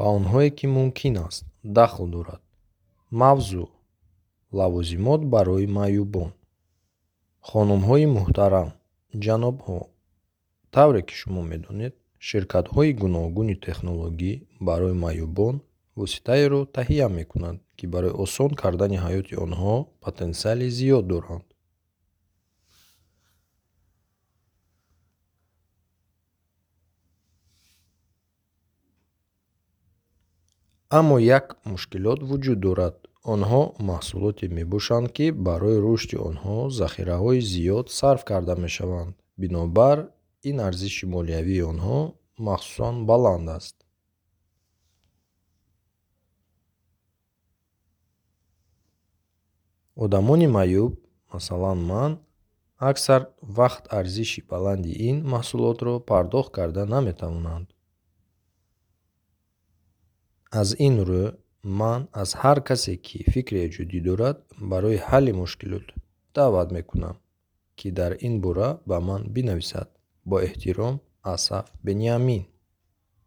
ба онҳое ки мумкин аст дахл дорад. Мавзӯъ лавозимот барои маъюбон хонумҳои муҳтарам ҷанобҳо. Тавре ки шумо медонед ширкатҳои гуногуни технологӣ барои маъюбон воситаеро таҳия мекунанд ки барои осон кардани ҳаёти онҳо потенсиали зиёд доранд аммо як мушкилот вуҷуд дорад. Онҳо маҳсулоте мебошанд ки барои рушди онҳо захираҳои зиёд сарф карда мешаванд. Бинобар ин арзиши молиявии онҳо махсусан баланд аст. Одамони маъюб масалан ман аксар вақт арзиши баланди ин маҳсулотро пардохт карда наметавонанд аз ин рӯ ман аз ҳар касе ки фикри эҷодӣ дорад барои ҳалли мушкилот даъват мекунам ки дар ин бора ба ман бинависад бо эҳтиром асаф бениамин